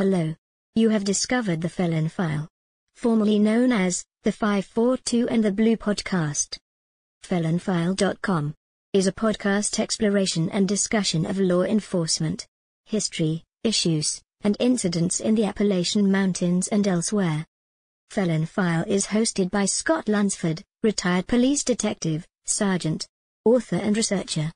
Hello. You have discovered the Felon File. Formerly known as the 542 and the Blue Podcast. Felonfile.com is a podcast exploration and discussion of law enforcement, history, issues, and incidents in the Appalachian Mountains and elsewhere. Felon File is hosted by Scott Lunsford, retired police detective, sergeant, author and researcher.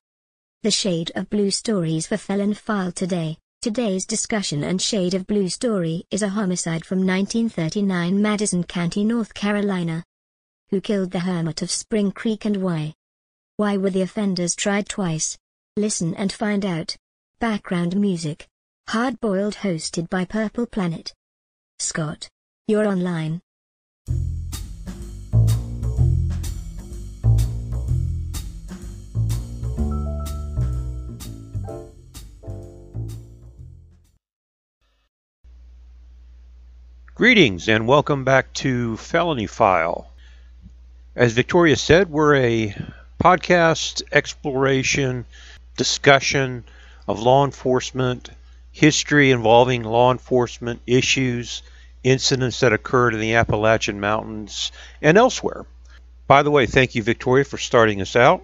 The Shade of Blue Stories for Felon File today. Today's discussion and Shade of Blue story is a homicide from 1939 Madison County, North Carolina. Who killed the hermit of Spring Creek and why? Why were the offenders tried twice? Listen and find out. Background music. Hard Boiled hosted by Purple Planet. Scott. You're online. Greetings and welcome back to Felony File. As Victoria said, we're a podcast exploration, discussion of law enforcement, history involving law enforcement issues, incidents that occurred in the Appalachian Mountains and elsewhere. By the way, thank you, Victoria, for starting us out.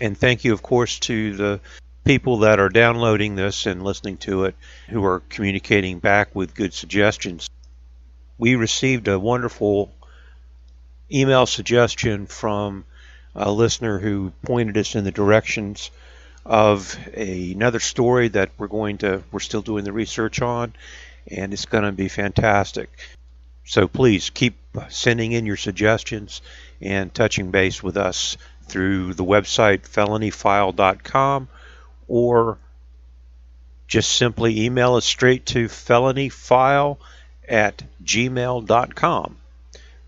And thank you, of course, to the people that are downloading this and listening to it who are communicating back with good suggestions we received a wonderful email suggestion from a listener who pointed us in the directions of a, another story that we're going to we're still doing the research on and it's going to be fantastic. So please keep sending in your suggestions and touching base with us through the website felonyfile.com or just simply email us straight to felonyfile at gmail.com.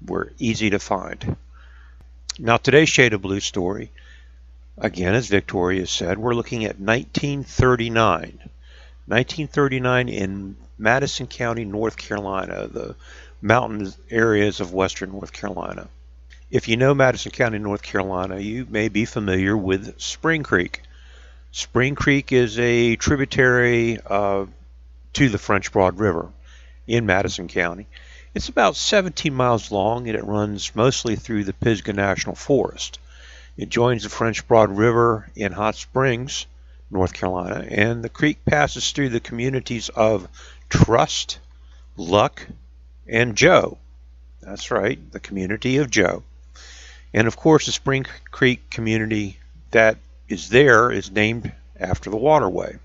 We're easy to find. Now, today's Shade of Blue story, again, as Victoria said, we're looking at 1939. 1939 in Madison County, North Carolina, the mountain areas of western North Carolina. If you know Madison County, North Carolina, you may be familiar with Spring Creek. Spring Creek is a tributary uh, to the French Broad River in Madison County. It's about 17 miles long and it runs mostly through the Pisgah National Forest. It joins the French Broad River in Hot Springs, North Carolina, and the creek passes through the communities of Trust, Luck, and Joe. That's right, the community of Joe. And of course, the Spring Creek community that is there is named after the waterway.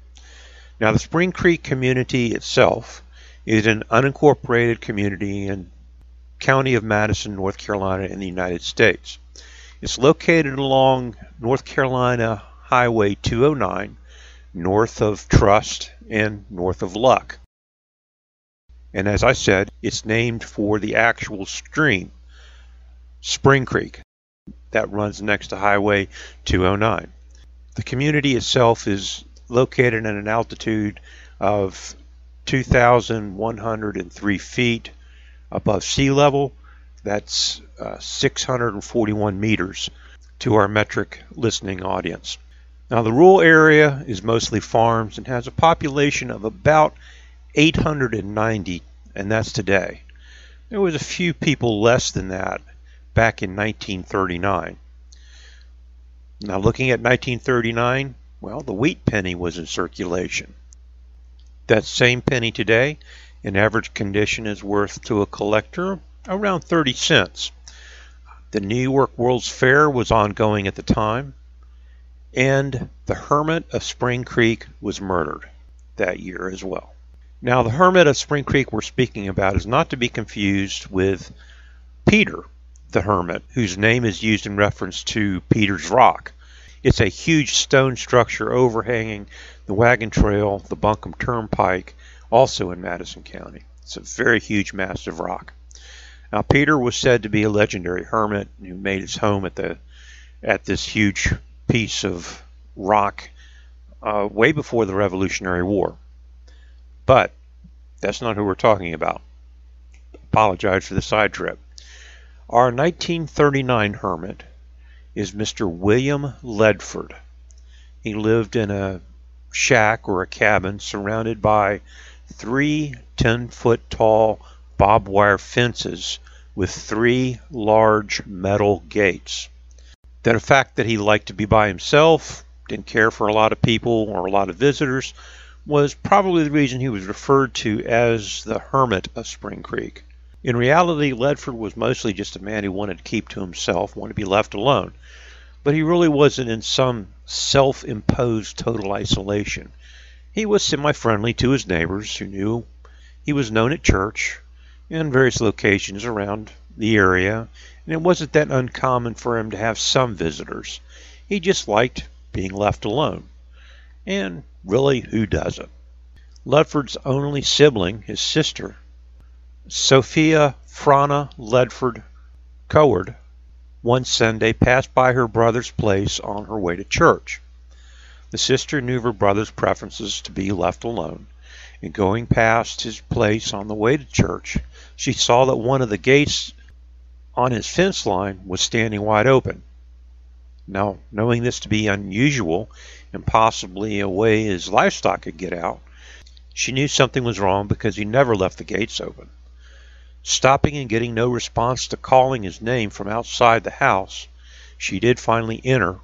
Now, the Spring Creek community itself is an unincorporated community in county of Madison, North Carolina in the United States. It's located along North Carolina Highway 209, north of Trust and north of Luck. And as I said, it's named for the actual stream, Spring Creek, that runs next to Highway 209. The community itself is located at an altitude of 2,103 feet above sea level. That's uh, 641 meters to our metric listening audience. Now, the rural area is mostly farms and has a population of about 890, and that's today. There was a few people less than that back in 1939. Now, looking at 1939, well, the wheat penny was in circulation. That same penny today, in average condition, is worth to a collector around 30 cents. The New York World's Fair was ongoing at the time, and the Hermit of Spring Creek was murdered that year as well. Now, the Hermit of Spring Creek we're speaking about is not to be confused with Peter the Hermit, whose name is used in reference to Peter's Rock. It's a huge stone structure overhanging the wagon trail, the Buncombe Turnpike, also in Madison County. It's a very huge, massive rock. Now, Peter was said to be a legendary hermit who made his home at the at this huge piece of rock uh, way before the Revolutionary War. But that's not who we're talking about. Apologize for the side trip. Our 1939 hermit is Mr. William Ledford. He lived in a shack or a cabin surrounded by three 10 foot tall barbed wire fences with three large metal gates. The fact that he liked to be by himself, didn't care for a lot of people or a lot of visitors, was probably the reason he was referred to as the Hermit of Spring Creek. In reality, Ledford was mostly just a man who wanted to keep to himself, wanted to be left alone. But he really wasn't in some self imposed total isolation. He was semi friendly to his neighbors who knew he was known at church and various locations around the area, and it wasn't that uncommon for him to have some visitors. He just liked being left alone. And really, who doesn't? Ledford's only sibling, his sister, Sophia Frana Ledford Coward, one Sunday passed by her brother's place on her way to church. The sister knew her brother's preferences to be left alone, and going past his place on the way to church, she saw that one of the gates on his fence line was standing wide open. Now, knowing this to be unusual and possibly a way his livestock could get out, she knew something was wrong because he never left the gates open. Stopping and getting no response to calling his name from outside the house, she did finally enter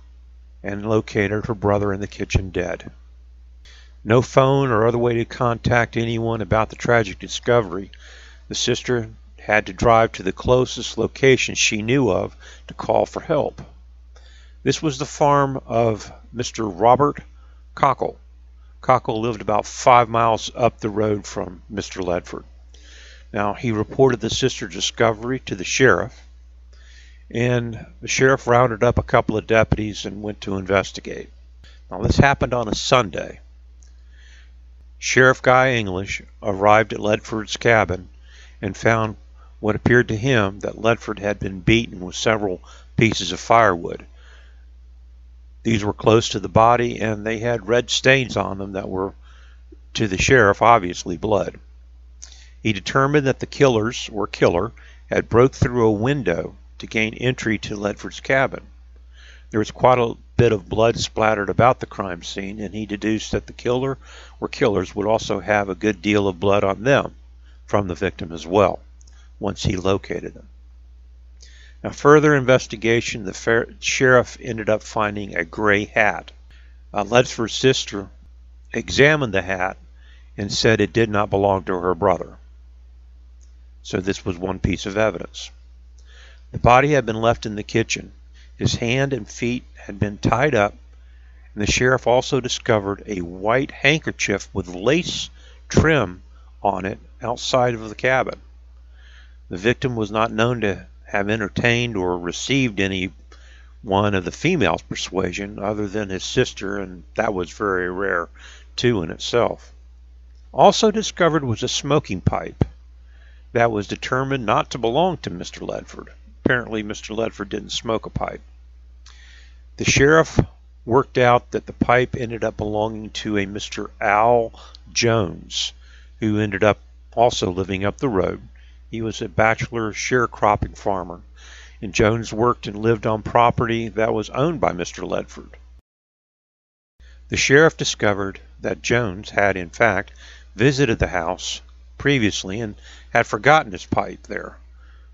and located her brother in the kitchen dead. No phone or other way to contact anyone about the tragic discovery, the sister had to drive to the closest location she knew of to call for help. This was the farm of Mr. Robert Cockle. Cockle lived about five miles up the road from Mr. Ledford. Now, he reported the sister's discovery to the sheriff, and the sheriff rounded up a couple of deputies and went to investigate. Now, this happened on a Sunday. Sheriff Guy English arrived at Ledford's cabin and found what appeared to him that Ledford had been beaten with several pieces of firewood. These were close to the body and they had red stains on them that were, to the sheriff, obviously blood. He determined that the killers, or killer, had broke through a window to gain entry to Ledford's cabin. There was quite a bit of blood splattered about the crime scene, and he deduced that the killer or killers would also have a good deal of blood on them from the victim as well, once he located them. Now, further investigation, the sheriff ended up finding a gray hat. Uh, Ledford's sister examined the hat and said it did not belong to her brother. So this was one piece of evidence. The body had been left in the kitchen. His hand and feet had been tied up, and the sheriff also discovered a white handkerchief with lace trim on it outside of the cabin. The victim was not known to have entertained or received any one of the female's persuasion other than his sister, and that was very rare too in itself. Also discovered was a smoking pipe that was determined not to belong to Mr. Ledford. Apparently, Mr. Ledford didn't smoke a pipe. The sheriff worked out that the pipe ended up belonging to a Mr. Al Jones, who ended up also living up the road. He was a bachelor sharecropping farmer, and Jones worked and lived on property that was owned by Mr. Ledford. The sheriff discovered that Jones had, in fact, visited the house previously and had forgotten his pipe there.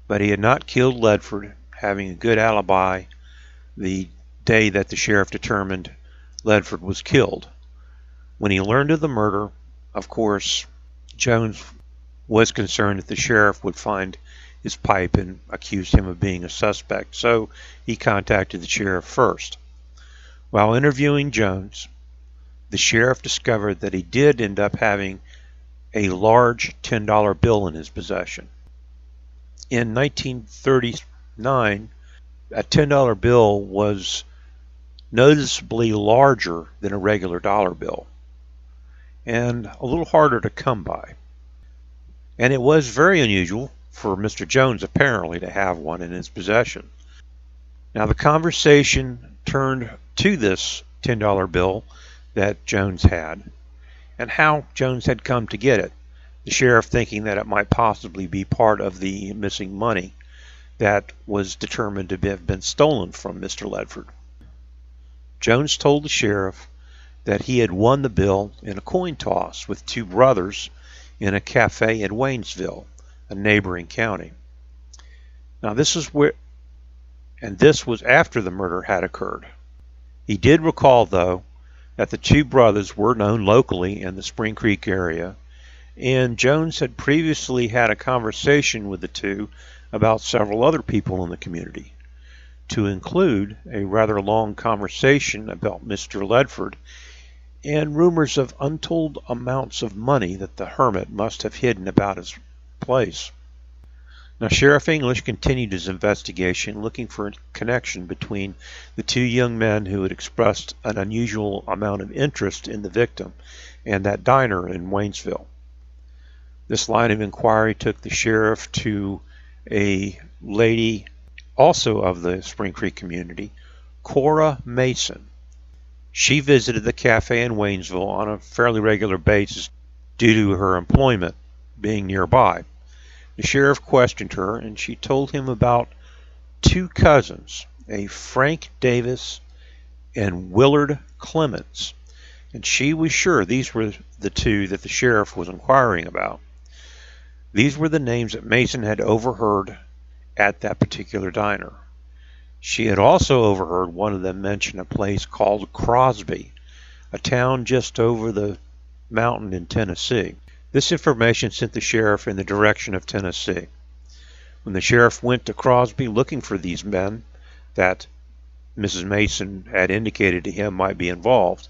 But he had not killed Ledford, having a good alibi the day that the sheriff determined Ledford was killed. When he learned of the murder, of course, Jones was concerned that the sheriff would find his pipe and accused him of being a suspect, so he contacted the sheriff first. While interviewing Jones, the sheriff discovered that he did end up having a large $10 bill in his possession. In 1939, a $10 bill was noticeably larger than a regular dollar bill and a little harder to come by. And it was very unusual for Mr. Jones apparently to have one in his possession. Now the conversation turned to this $10 bill that Jones had and how Jones had come to get it, the sheriff thinking that it might possibly be part of the missing money that was determined to have been stolen from Mr. Ledford. Jones told the sheriff that he had won the bill in a coin toss with two brothers in a cafe in Waynesville, a neighboring county. Now this is where and this was after the murder had occurred. He did recall though that the two brothers were known locally in the Spring Creek area and Jones had previously had a conversation with the two about several other people in the community, to include a rather long conversation about Mr. Ledford and rumors of untold amounts of money that the hermit must have hidden about his place. Now, Sheriff English continued his investigation, looking for a connection between the two young men who had expressed an unusual amount of interest in the victim and that diner in Waynesville. This line of inquiry took the sheriff to a lady also of the Spring Creek community, Cora Mason. She visited the cafe in Waynesville on a fairly regular basis due to her employment being nearby. The sheriff questioned her and she told him about two cousins, a Frank Davis and Willard Clemens, and she was sure these were the two that the sheriff was inquiring about. These were the names that Mason had overheard at that particular diner. She had also overheard one of them mention a place called Crosby, a town just over the mountain in Tennessee. This information sent the sheriff in the direction of Tennessee. When the sheriff went to Crosby looking for these men that Mrs. Mason had indicated to him might be involved,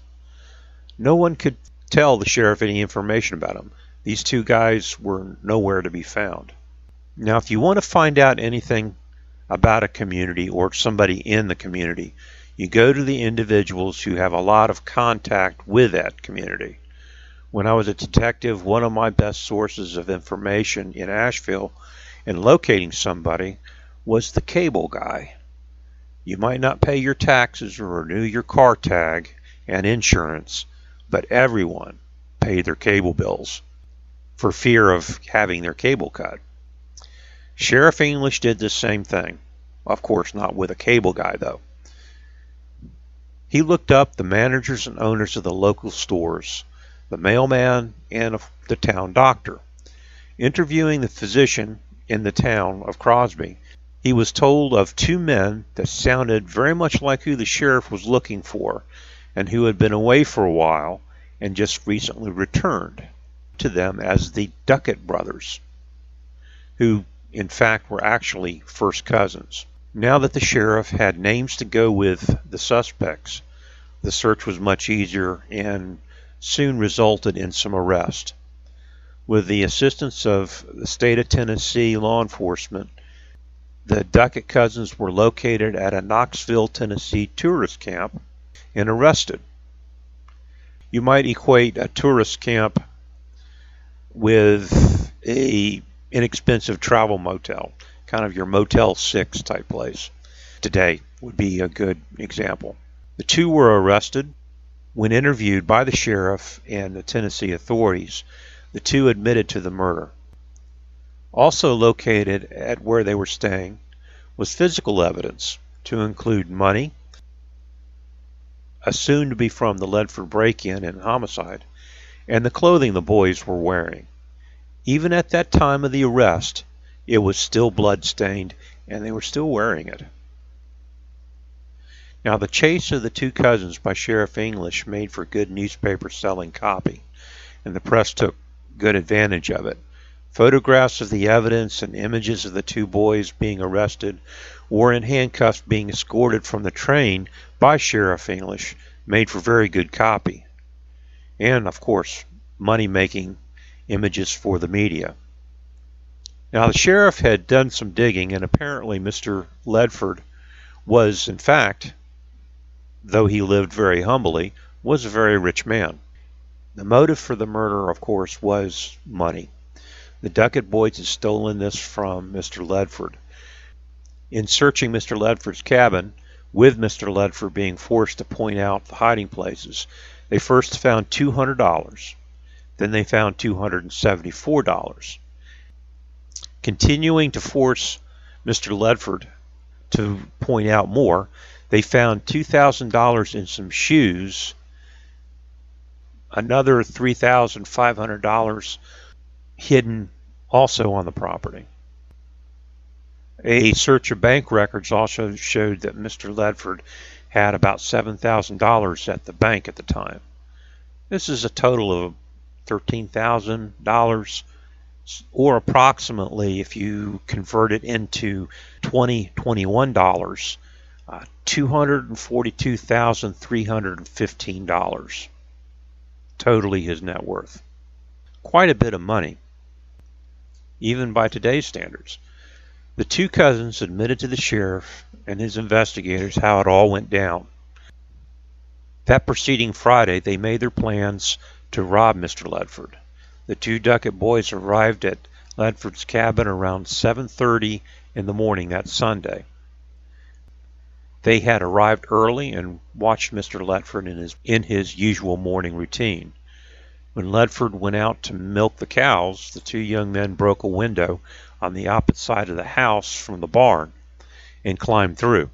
no one could tell the sheriff any information about them. These two guys were nowhere to be found. Now, if you want to find out anything about a community or somebody in the community, you go to the individuals who have a lot of contact with that community. When I was a detective, one of my best sources of information in Asheville in locating somebody was the cable guy. You might not pay your taxes or renew your car tag and insurance, but everyone paid their cable bills for fear of having their cable cut. Sheriff English did the same thing. Of course, not with a cable guy, though. He looked up the managers and owners of the local stores, the mailman, and the town doctor. Interviewing the physician in the town of Crosby, he was told of two men that sounded very much like who the sheriff was looking for and who had been away for a while and just recently returned to them as the Duckett brothers, who in fact were actually first cousins. Now that the sheriff had names to go with the suspects, the search was much easier and soon resulted in some arrest. With the assistance of the state of Tennessee law enforcement, the Duckett cousins were located at a Knoxville, Tennessee tourist camp and arrested. You might equate a tourist camp with a inexpensive travel motel, kind of your Motel 6 type place. Today would be a good example. The two were arrested. When interviewed by the sheriff and the Tennessee authorities, the two admitted to the murder. Also located at where they were staying was physical evidence to include money, assumed to be from the Ledford break-in and homicide, and the clothing the boys were wearing. Even at that time of the arrest, it was still blood-stained, and they were still wearing it. Now, the chase of the two cousins by Sheriff English made for good newspaper selling copy, and the press took good advantage of it. Photographs of the evidence and images of the two boys being arrested or in handcuffs being escorted from the train by Sheriff English made for very good copy. And, of course, money making images for the media. Now, the sheriff had done some digging, and apparently Mr. Ledford was, in fact, though he lived very humbly, was a very rich man. The motive for the murder, of course, was money. The Duckett boys had stolen this from Mr. Ledford. In searching Mr. Ledford's cabin, with Mr. Ledford being forced to point out the hiding places, they first found $200. Then they found $274. Continuing to force Mr. Ledford to point out more, they found $2,000 in some shoes, another $3,500 hidden also on the property. A search of bank records also showed that Mr. Ledford had about $7,000 at the bank at the time. This is a total of $13,000 or approximately if you convert it into 2021 dollars uh, $242,315 totally his net worth quite a bit of money even by today's standards the two cousins admitted to the sheriff and his investigators how it all went down that preceding Friday they made their plans to rob Mr. Ledford the two Duckett boys arrived at Ledford's cabin around 7:30 in the morning that Sunday. They had arrived early and watched Mr. Ledford in his in his usual morning routine. When Ledford went out to milk the cows, the two young men broke a window on the opposite side of the house from the barn and climbed through.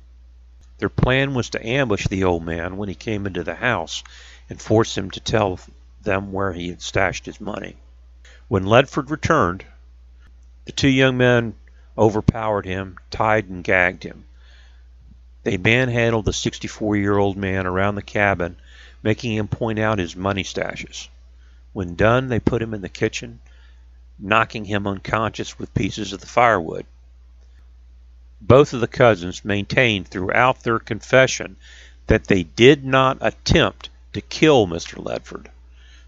Their plan was to ambush the old man when he came into the house and force him to tell them where he had stashed his money. When Ledford returned, the two young men overpowered him, tied and gagged him. They manhandled the 64 year old man around the cabin, making him point out his money stashes. When done, they put him in the kitchen, knocking him unconscious with pieces of the firewood. Both of the cousins maintained throughout their confession that they did not attempt to kill Mr. Ledford.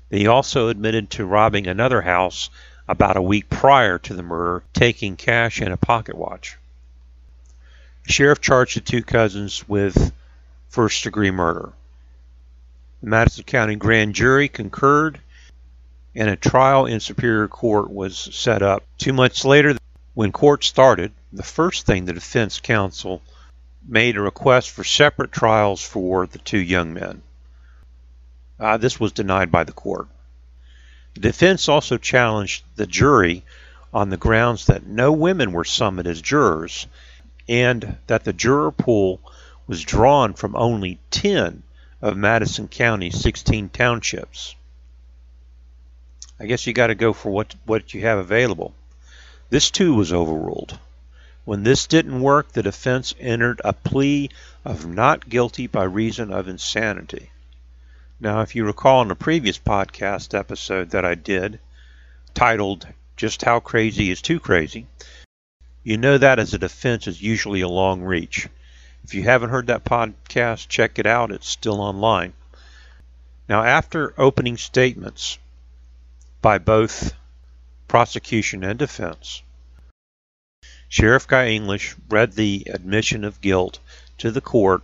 They also admitted to robbing another house about a week prior to the murder, taking cash and a pocket watch. Sheriff charged the two cousins with first degree murder. The Madison County grand jury concurred, and a trial in Superior Court was set up. Two months later, when court started, the first thing the defense counsel made a request for separate trials for the two young men. Uh, this was denied by the court. The defense also challenged the jury on the grounds that no women were summoned as jurors and that the juror pool was drawn from only 10 of Madison County's 16 townships. I guess you got to go for what what you have available. This too was overruled. When this didn't work, the defense entered a plea of not guilty by reason of insanity. Now, if you recall in a previous podcast episode that I did, titled Just How Crazy is Too Crazy, you know that as a defense is usually a long reach. If you haven't heard that podcast, check it out. It's still online. Now, after opening statements by both prosecution and defense, Sheriff Guy English read the admission of guilt to the court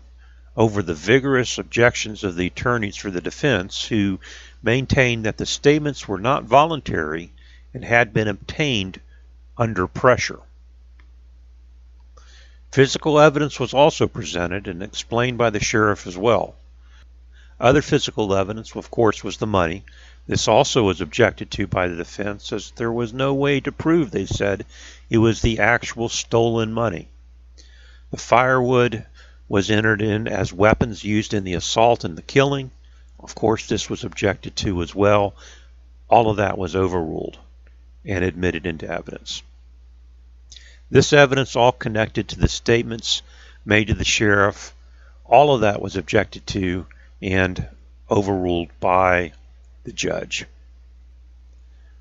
over the vigorous objections of the attorneys for the defense, who maintained that the statements were not voluntary and had been obtained under pressure. Physical evidence was also presented and explained by the sheriff as well. Other physical evidence, of course, was the money. This also was objected to by the defense, as there was no way to prove, they said, it was the actual stolen money. The firewood was entered in as weapons used in the assault and the killing. Of course, this was objected to as well. All of that was overruled and admitted into evidence. This evidence all connected to the statements made to the sheriff. All of that was objected to and overruled by the judge.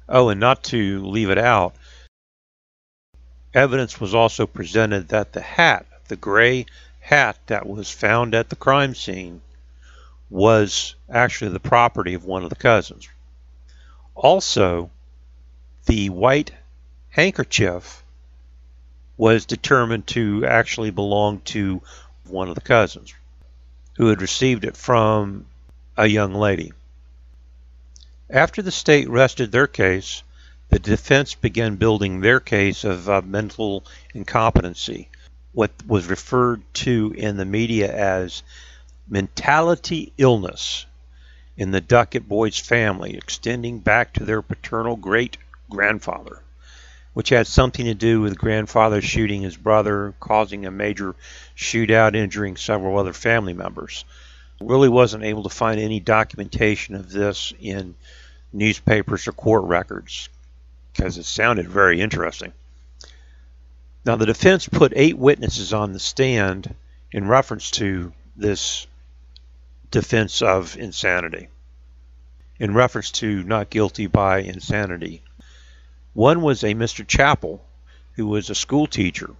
Oh, and not to leave it out, evidence was also presented that the hat, the gray hat that was found at the crime scene was actually the property of one of the cousins. Also, the white handkerchief was determined to actually belong to one of the cousins who had received it from a young lady. After the state rested their case, the defense began building their case of uh, mental incompetency what was referred to in the media as mentality illness in the Duckett boys' family, extending back to their paternal great grandfather, which had something to do with grandfather shooting his brother, causing a major shootout, injuring several other family members. Really wasn't able to find any documentation of this in newspapers or court records. because it sounded very interesting. Now, the defense put eight witnesses on the stand in reference to this defense of insanity, in reference to not guilty by insanity. One was a Mr. Chappell, who was a school teacher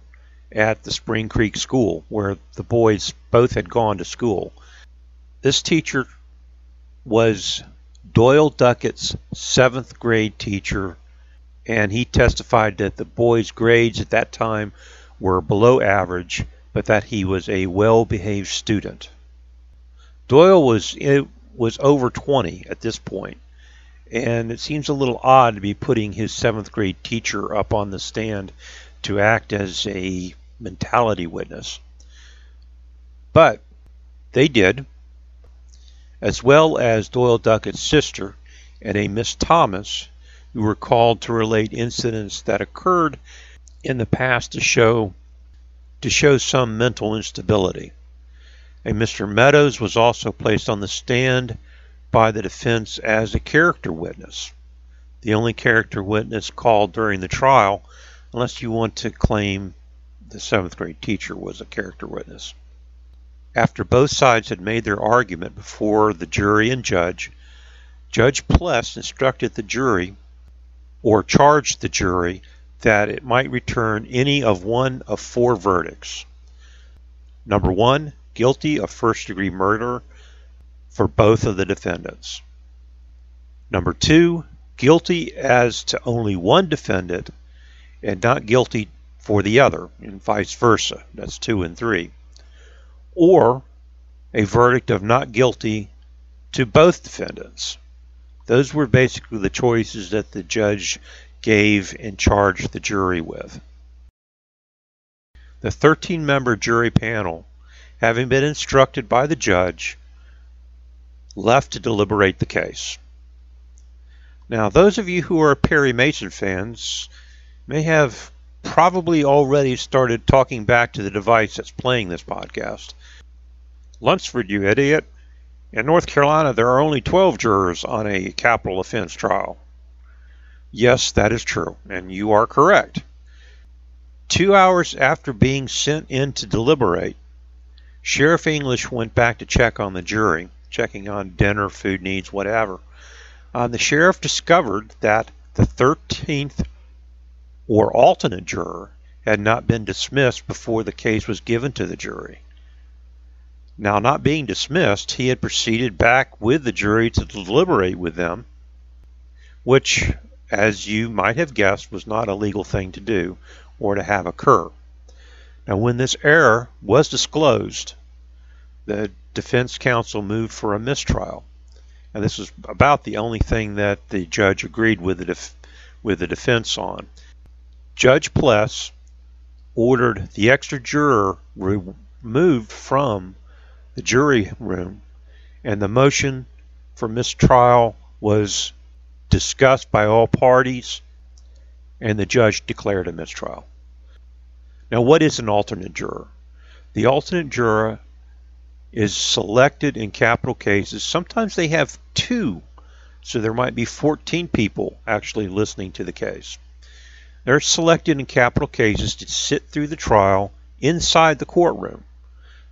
at the Spring Creek School, where the boys both had gone to school. This teacher was Doyle Duckett's seventh grade teacher and he testified that the boy's grades at that time were below average, but that he was a well-behaved student. Doyle was eh, was over 20 at this point, and it seems a little odd to be putting his seventh grade teacher up on the stand to act as a mentality witness. But they did, as well as Doyle Duckett's sister and a Miss Thomas who were called to relate incidents that occurred in the past to show to show some mental instability. A Mr. Meadows was also placed on the stand by the defense as a character witness, the only character witness called during the trial, unless you want to claim the seventh grade teacher was a character witness. After both sides had made their argument before the jury and judge, Judge Pless instructed the jury or charged the jury that it might return any of one of four verdicts. Number one, guilty of first degree murder for both of the defendants. Number two, guilty as to only one defendant and not guilty for the other, and vice versa. That's two and three. Or a verdict of not guilty to both defendants. Those were basically the choices that the judge gave and charged the jury with. The 13 member jury panel, having been instructed by the judge, left to deliberate the case. Now, those of you who are Perry Mason fans may have probably already started talking back to the device that's playing this podcast. Lunsford, you idiot. In North Carolina, there are only 12 jurors on a capital offense trial. Yes, that is true, and you are correct. Two hours after being sent in to deliberate, Sheriff English went back to check on the jury, checking on dinner, food needs, whatever. Uh, the sheriff discovered that the 13th or alternate juror had not been dismissed before the case was given to the jury. Now, not being dismissed, he had proceeded back with the jury to deliberate with them, which, as you might have guessed, was not a legal thing to do or to have occur. Now, when this error was disclosed, the defense counsel moved for a mistrial. And this was about the only thing that the judge agreed with the, def- with the defense on. Judge Pless ordered the extra juror removed from the jury room, and the motion for mistrial was discussed by all parties, and the judge declared a mistrial. Now, what is an alternate juror? The alternate juror is selected in capital cases. Sometimes they have two, so there might be 14 people actually listening to the case. They're selected in capital cases to sit through the trial inside the courtroom.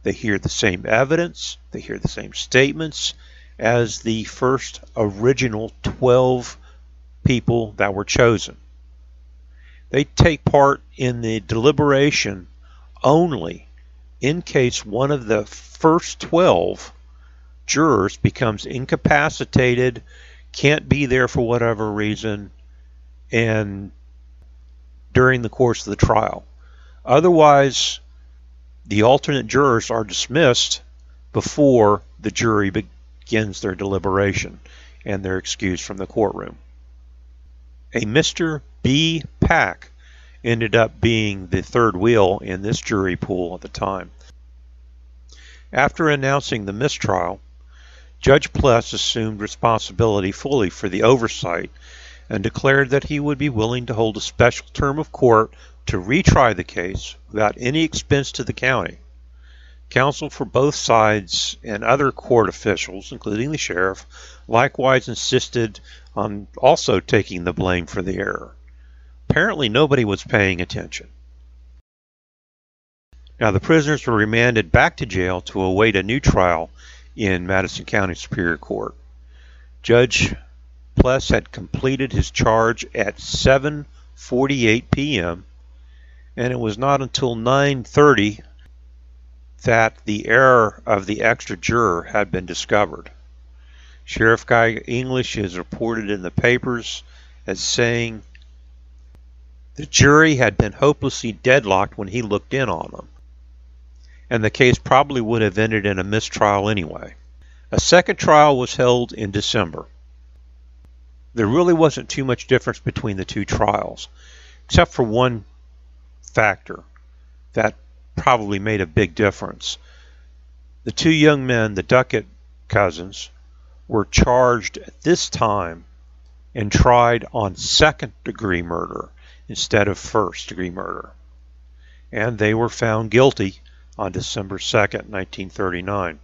They hear the same evidence, they hear the same statements as the first original 12 people that were chosen. They take part in the deliberation only in case one of the first 12 jurors becomes incapacitated, can't be there for whatever reason, and during the course of the trial. Otherwise, the alternate jurors are dismissed before the jury begins their deliberation and they're excused from the courtroom. A Mr. B. Pack ended up being the third wheel in this jury pool at the time. After announcing the mistrial, Judge Pless assumed responsibility fully for the oversight and declared that he would be willing to hold a special term of court to retry the case without any expense to the county. Counsel for both sides and other court officials, including the sheriff, likewise insisted on also taking the blame for the error. Apparently nobody was paying attention. Now, the prisoners were remanded back to jail to await a new trial in Madison County Superior Court. Judge Pless had completed his charge at 7:48 p.m. and it was not until 9:30 that the error of the extra juror had been discovered. Sheriff Guy English is reported in the papers as saying the jury had been hopelessly deadlocked when he looked in on them and the case probably would have ended in a mistrial anyway. A second trial was held in December. There really wasn't too much difference between the two trials, except for one factor that probably made a big difference. The two young men, the Duckett cousins, were charged at this time and tried on second degree murder instead of first degree murder. And they were found guilty on December 2, 1939.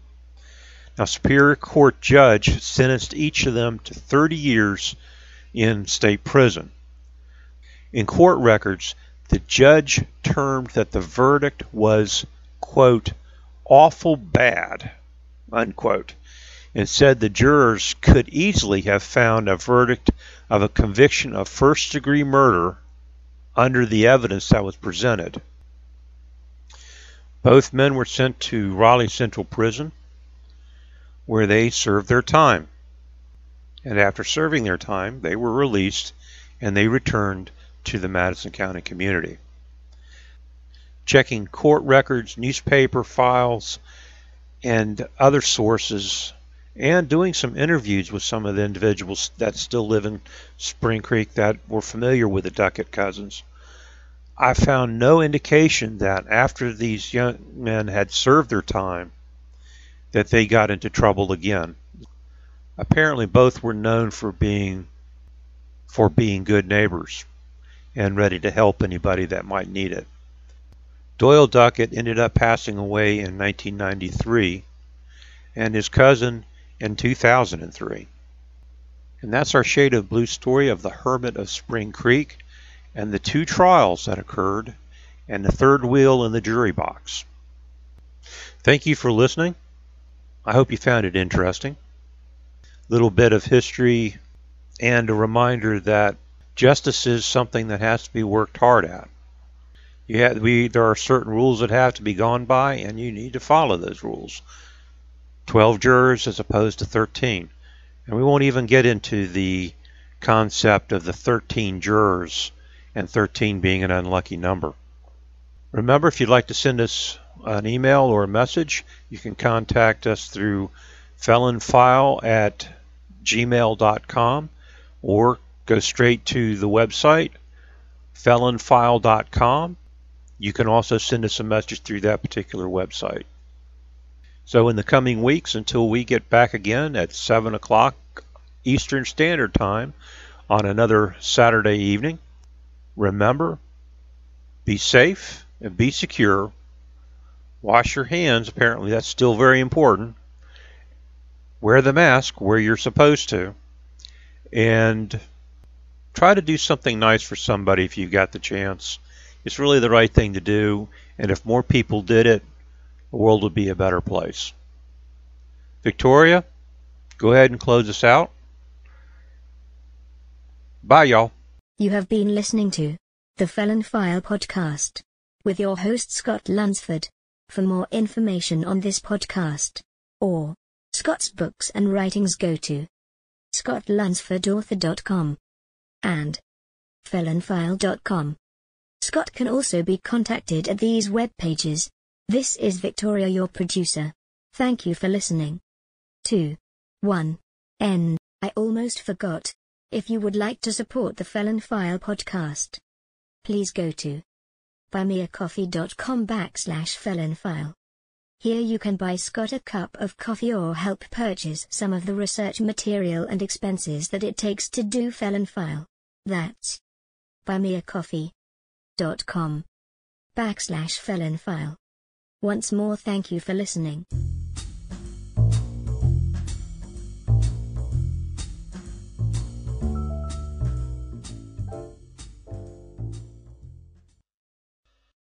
Now, Superior Court judge sentenced each of them to 30 years in state prison. In court records, the judge termed that the verdict was, quote, awful bad, unquote, and said the jurors could easily have found a verdict of a conviction of first degree murder under the evidence that was presented. Both men were sent to Raleigh Central Prison, where they served their time. And after serving their time, they were released and they returned to the Madison County community. Checking court records, newspaper files, and other sources, and doing some interviews with some of the individuals that still live in Spring Creek that were familiar with the Duckett cousins. I found no indication that after these young men had served their time that they got into trouble again. Apparently both were known for being for being good neighbors and ready to help anybody that might need it. Doyle Duckett ended up passing away in 1993 and his cousin in 2003. And that's our shade of blue story of the Hermit of Spring Creek and the two trials that occurred, and the third wheel in the jury box. Thank you for listening. I hope you found it interesting. Little bit of history and a reminder that justice is something that has to be worked hard at. You have, we, there are certain rules that have to be gone by, and you need to follow those rules. 12 jurors as opposed to 13. And we won't even get into the concept of the 13 jurors and 13 being an unlucky number. Remember, if you'd like to send us an email or a message, you can contact us through felonfile at gmail.com or go straight to the website felonfile.com. You can also send us a message through that particular website. So, in the coming weeks, until we get back again at 7 o'clock Eastern Standard Time on another Saturday evening, Remember, be safe and be secure. Wash your hands. Apparently, that's still very important. Wear the mask where you're supposed to. And try to do something nice for somebody if you've got the chance. It's really the right thing to do. And if more people did it, the world would be a better place. Victoria, go ahead and close us out. Bye, y'all. You have been listening to the Felon File podcast with your host Scott Lunsford. For more information on this podcast or Scott's books and writings, go to scottlunsfordauthor.com and felonfile.com. Scott can also be contacted at these web pages. This is Victoria, your producer. Thank you for listening. 2. 1. N. I almost forgot. If you would like to support the Felon File podcast, please go to buymeacoffee.com backslash felonfile. Here you can buy Scott a cup of coffee or help purchase some of the research material and expenses that it takes to do Felon File. That's buymeacoffee.com backslash felonfile. Once more thank you for listening.